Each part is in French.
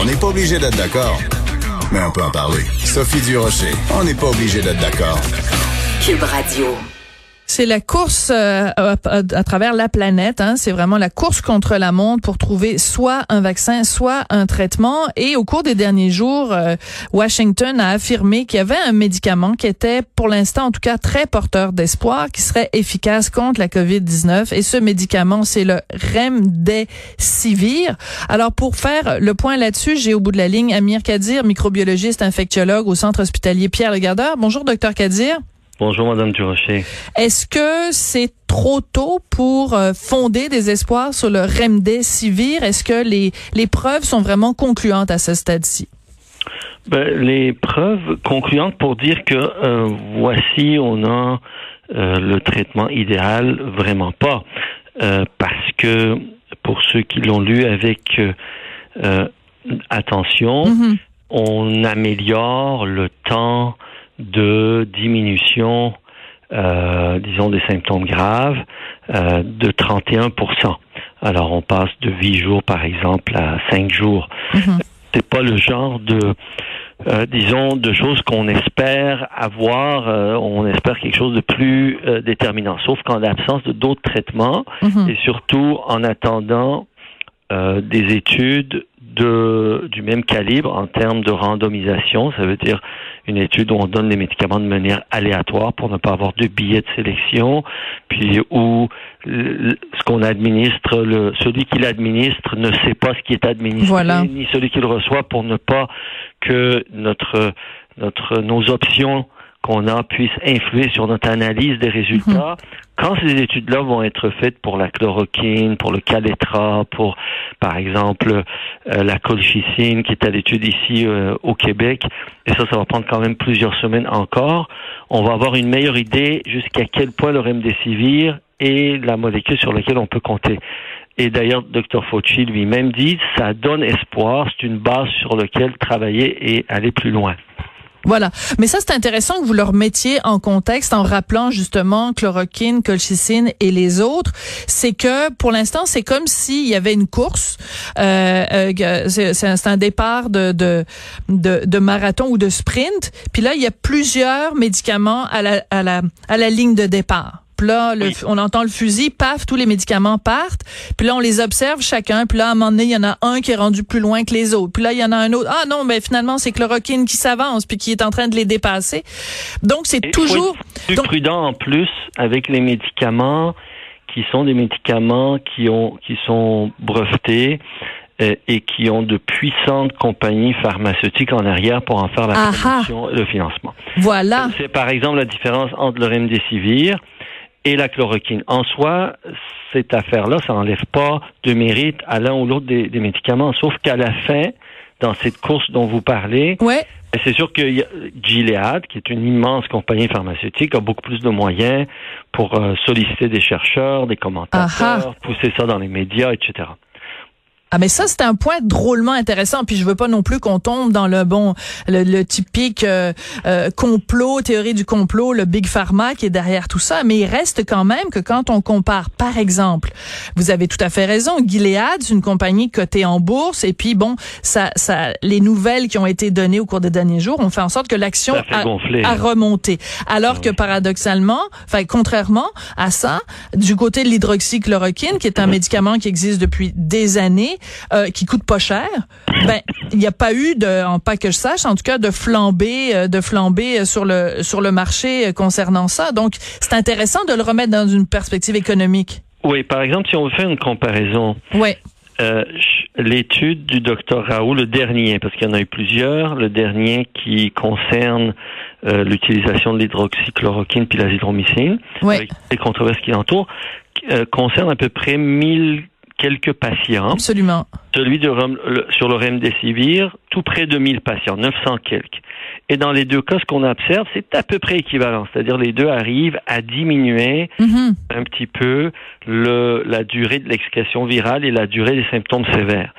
On n'est pas obligé d'être d'accord, mais on peut en parler. Sophie Durocher, on n'est pas obligé d'être d'accord. Cube Radio. C'est la course euh, à, travers la planète. Hein. C'est vraiment la course contre la montre pour trouver soit un vaccin, soit un traitement. Et au cours des derniers jours, euh, Washington a affirmé qu'il y avait un médicament qui était, pour l'instant en tout cas, très porteur d'espoir, qui serait efficace contre la COVID-19. Et ce médicament, c'est le Remdesivir. Alors, pour faire le point là-dessus, j'ai au bout de la ligne Amir Kadir, microbiologiste infectiologue au Centre hospitalier Pierre Le Gardeur. Bonjour, docteur Kadir. Bonjour, Madame Durocher. Est-ce que c'est trop tôt pour euh, fonder des espoirs sur le remdesivir? Est-ce que les, les preuves sont vraiment concluantes à ce stade-ci? Ben, les preuves concluantes pour dire que euh, voici, on a euh, le traitement idéal, vraiment pas. parce que pour ceux qui l'ont lu avec attention, mm-hmm. on améliore le temps de diminution, euh, disons, des symptômes graves euh, de 31% Alors, on passe de 8 jours, par exemple, à 5 jours. Mm-hmm. C'est pas le genre de, euh, disons, de choses qu'on espère avoir. Euh, on espère quelque chose de plus euh, déterminant, sauf qu'en l'absence de d'autres traitements mm-hmm. et surtout en attendant des études de, du même calibre en termes de randomisation. Ça veut dire une étude où on donne les médicaments de manière aléatoire pour ne pas avoir de billets de sélection, puis où ce qu'on administre, le, celui qui l'administre ne sait pas ce qui est administré, ni celui qui le reçoit pour ne pas que notre, notre, nos options qu'on a puisse influer sur notre analyse des résultats. Mhm. Quand ces études-là vont être faites pour la chloroquine, pour le calétra, pour, par exemple, euh, la colchicine, qui est à l'étude ici euh, au Québec, et ça, ça va prendre quand même plusieurs semaines encore, on va avoir une meilleure idée jusqu'à quel point le remdesivir est la molécule sur laquelle on peut compter. Et d'ailleurs, Dr. Fauci lui-même dit, ça donne espoir, c'est une base sur laquelle travailler et aller plus loin. Voilà. Mais ça, c'est intéressant que vous le remettiez en contexte en rappelant justement chloroquine, colchicine et les autres. C'est que pour l'instant, c'est comme s'il y avait une course. Euh, euh c'est un départ de, de, de, de, marathon ou de sprint. Puis là, il y a plusieurs médicaments à la, à la, à la ligne de départ. Là, on entend le fusil, paf, tous les médicaments partent. Puis là, on les observe chacun. Puis là, à un moment donné, il y en a un qui est rendu plus loin que les autres. Puis là, il y en a un autre. Ah non, mais finalement, c'est chloroquine qui s'avance puis qui est en train de les dépasser. Donc, c'est toujours... plus prudent en plus avec les médicaments qui sont des médicaments qui ont qui sont brevetés euh, et qui ont de puissantes compagnies pharmaceutiques en arrière pour en faire la promotion, le financement. Voilà. C'est par exemple la différence entre le remdesivir et la chloroquine. En soi, cette affaire-là, ça n'enlève pas de mérite à l'un ou l'autre des, médicaments, sauf qu'à la fin, dans cette course dont vous parlez, ouais. c'est sûr que Gilead, qui est une immense compagnie pharmaceutique, a beaucoup plus de moyens pour euh, solliciter des chercheurs, des commentateurs, pousser ça dans les médias, etc. Ah mais ça c'est un point drôlement intéressant puis je veux pas non plus qu'on tombe dans le bon le, typique euh, euh, complot théorie du complot le big pharma qui est derrière tout ça mais il reste quand même que quand on compare par exemple vous avez tout à fait raison Gilead c'est une compagnie cotée en bourse et puis bon ça ça les nouvelles qui ont été données au cours des derniers jours ont fait en sorte que l'action a, a, remonté. Alors ah que paradoxalement enfin contrairement à ça du côté de l'hydroxychloroquine qui est un médicament qui existe depuis des années euh, qui coûte pas cher, ben il n'y a pas eu de, en pas que je sache, en tout cas de flambée, euh, de flambée sur le sur le marché concernant ça. Donc c'est intéressant de le remettre dans une perspective économique. Oui, par exemple, si on fait une comparaison. Oui. Euh, l'étude du docteur Raoult, le dernier, parce qu'il y en a eu plusieurs, le dernier qui concerne l'utilisation de l'hydroxychloroquine puis l'azithromycine, avec les controverses qui l'entourent, concerne à peu près 1000 quelques patients. Absolument. Celui de, sur le remdesivir, tout près de 1000 patients, 900 quelques. Et dans les deux cas, ce qu'on observe, c'est à peu près équivalent. C'est-à-dire les deux arrivent à diminuer mm-hmm. un petit peu le, la durée de l'expression virale et la durée des symptômes sévères.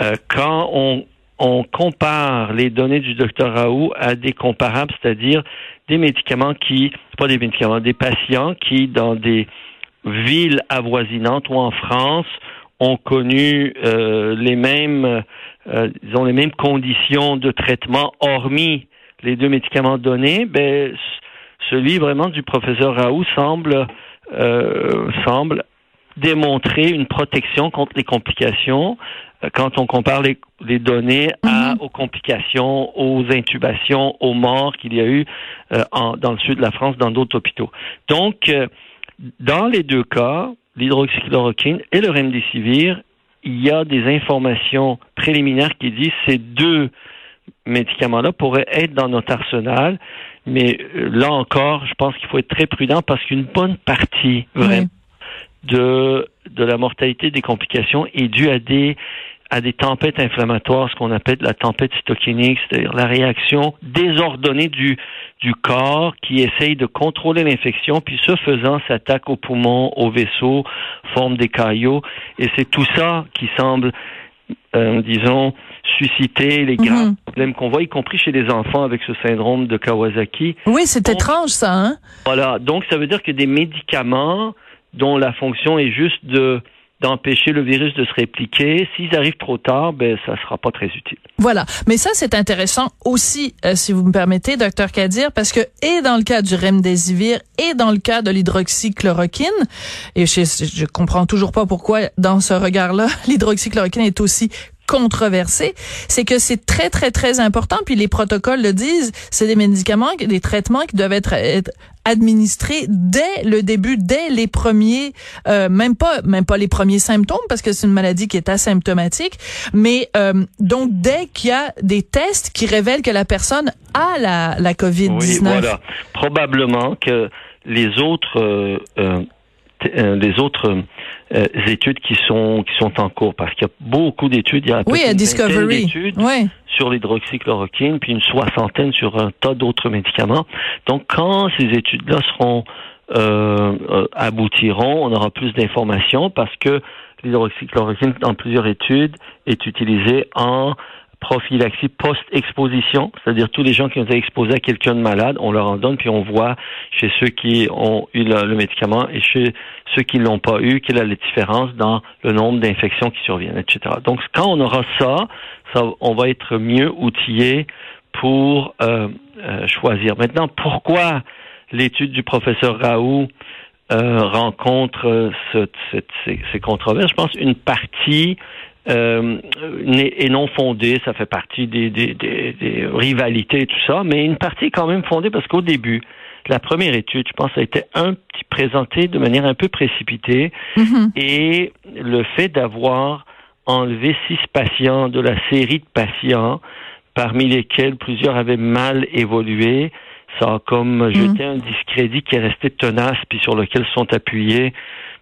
Euh, quand on, on compare les données du docteur Raoult à des comparables, c'est-à-dire des médicaments qui, pas des médicaments, des patients qui, dans des villes avoisinantes ou en France, ont connu euh, les mêmes euh, disons, les mêmes conditions de traitement, hormis les deux médicaments donnés, ben, celui vraiment du professeur Raoult semble, euh, semble démontrer une protection contre les complications euh, quand on compare les, les données à, mhm. aux complications, aux intubations, aux morts qu'il y a eu euh, en, dans le sud de la France, dans d'autres hôpitaux. Donc, euh, dans les deux cas, l'hydroxychloroquine et le remdesivir, il y a des informations préliminaires qui disent ces deux médicaments-là pourraient être dans notre arsenal. Mais là encore, je pense qu'il faut être très prudent parce qu'une bonne partie vraiment de, de la mortalité des complications est due à des à des tempêtes inflammatoires, ce qu'on appelle la tempête cytokinique, c'est-à-dire la réaction désordonnée du, du corps qui essaye de contrôler l'infection, puis ce faisant s'attaque aux poumons, aux vaisseaux, forme des caillots, et c'est tout ça qui semble, euh, disons, susciter les graves mhm. problèmes qu'on voit, y compris chez les enfants avec ce syndrome de Kawasaki. Oui, c'est étrange ça, hein? Voilà, donc ça veut dire que des médicaments dont la fonction est juste de d'empêcher le virus de se répliquer. S'ils arrivent trop tard, ben ça sera pas très utile. Voilà, mais ça c'est intéressant aussi, euh, si vous me permettez, docteur Kadir, parce que et dans le cas du remdesivir et dans le cas de l'hydroxychloroquine, et je, je comprends toujours pas pourquoi dans ce regard-là l'hydroxychloroquine est aussi controversé, c'est que c'est très très très important. Puis les protocoles le disent, c'est des médicaments, des traitements qui doivent être, administrés dès le début, dès les premiers, euh, même pas même pas les premiers symptômes parce que c'est une maladie qui est asymptomatique, mais euh, donc dès qu'il y a des tests qui révèlent que la personne a la, la COVID 19. Oui, voilà. Probablement que les autres euh, euh les autres euh, études qui sont qui sont en cours parce qu'il y a beaucoup d'études. Il y a oui, une Discovery. d'études sur l'hydroxychloroquine, puis une soixantaine sur un tas d'autres médicaments. Donc, quand ces études-là seront euh, euh, aboutiront, on aura plus d'informations parce que l'hydroxychloroquine, dans plusieurs études, est utilisée en prophylaxie post-exposition, c'est-à-dire tous les gens qui ont été exposés à quelqu'un de malade, on leur en donne, puis on voit chez ceux qui ont eu le, médicament et chez ceux qui ne l'ont pas eu, quelle est la différence dans le nombre d'infections qui surviennent, etc. Donc, quand on aura ça, ça on va être mieux outillé pour euh, euh, choisir. Maintenant, pourquoi l'étude du professeur Raoult euh, rencontre ces, ces, controverses? Je pense une partie euh, est non fondée. Ça fait partie des, des, des, rivalités et tout ça, mais une partie est quand même fondée parce qu'au début, la première étude, je pense, a été un petit présentée de manière un peu précipitée mm-hmm. et le fait d'avoir enlevé six patients de la série de patients parmi lesquels plusieurs avaient mal évolué, ça a comme mm-hmm. jeté un discrédit qui est resté tenace puis sur lequel sont appuyés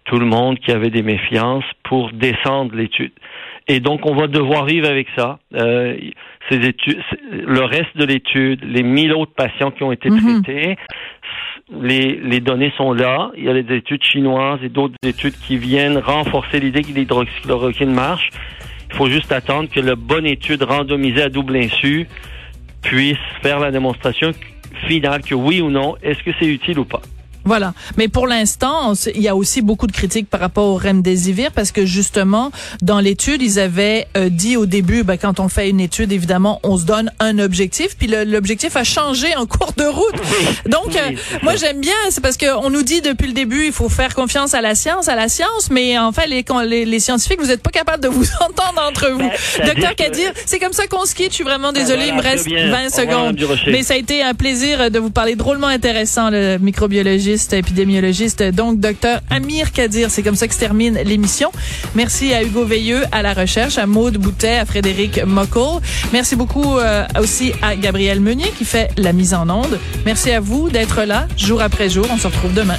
tout le monde qui avait des méfiances pour descendre l'étude. Et donc, on va devoir vivre avec ça. Euh, ces études, le reste de l'étude, les 1000 autres patients qui ont été mhm. traités, les, les données sont là. Il y a les études chinoises et d'autres études qui viennent renforcer l'idée que l'hydroxychloroquine marche. Il faut juste attendre que la bonne étude randomisée à double insu puisse faire la démonstration finale que oui ou non, est-ce que c'est utile ou pas. Voilà. Mais pour l'instant, il y a aussi beaucoup de critiques par rapport au remdesivir parce que justement, dans l'étude, ils avaient euh, dit au début, ben, quand on fait une étude, évidemment, on se donne un objectif, puis l'objectif a changé en cours de route. Donc, euh, moi, j'aime bien, c'est parce qu'on nous dit depuis le début, il faut faire confiance à la science, à la science, mais en fait, les, les, les scientifiques, vous n'êtes pas capables de vous entendre entre vous. Ben, Docteur Kadir, c'est comme ça qu'on se quitte. Je suis vraiment ben, désolée, il me reste 20 secondes. Mais ça a été un plaisir de vous parler drôlement intéressant, le microbiologiste épidémiologiste, donc docteur Amir Kadir. C'est comme ça que se termine l'émission. Merci à Hugo Veilleux à la recherche, à Maude Boutet, à Frédéric Mockel. Merci beaucoup aussi à Gabriel Meunier qui fait la mise en onde. Merci à vous d'être là jour après jour. On se retrouve demain.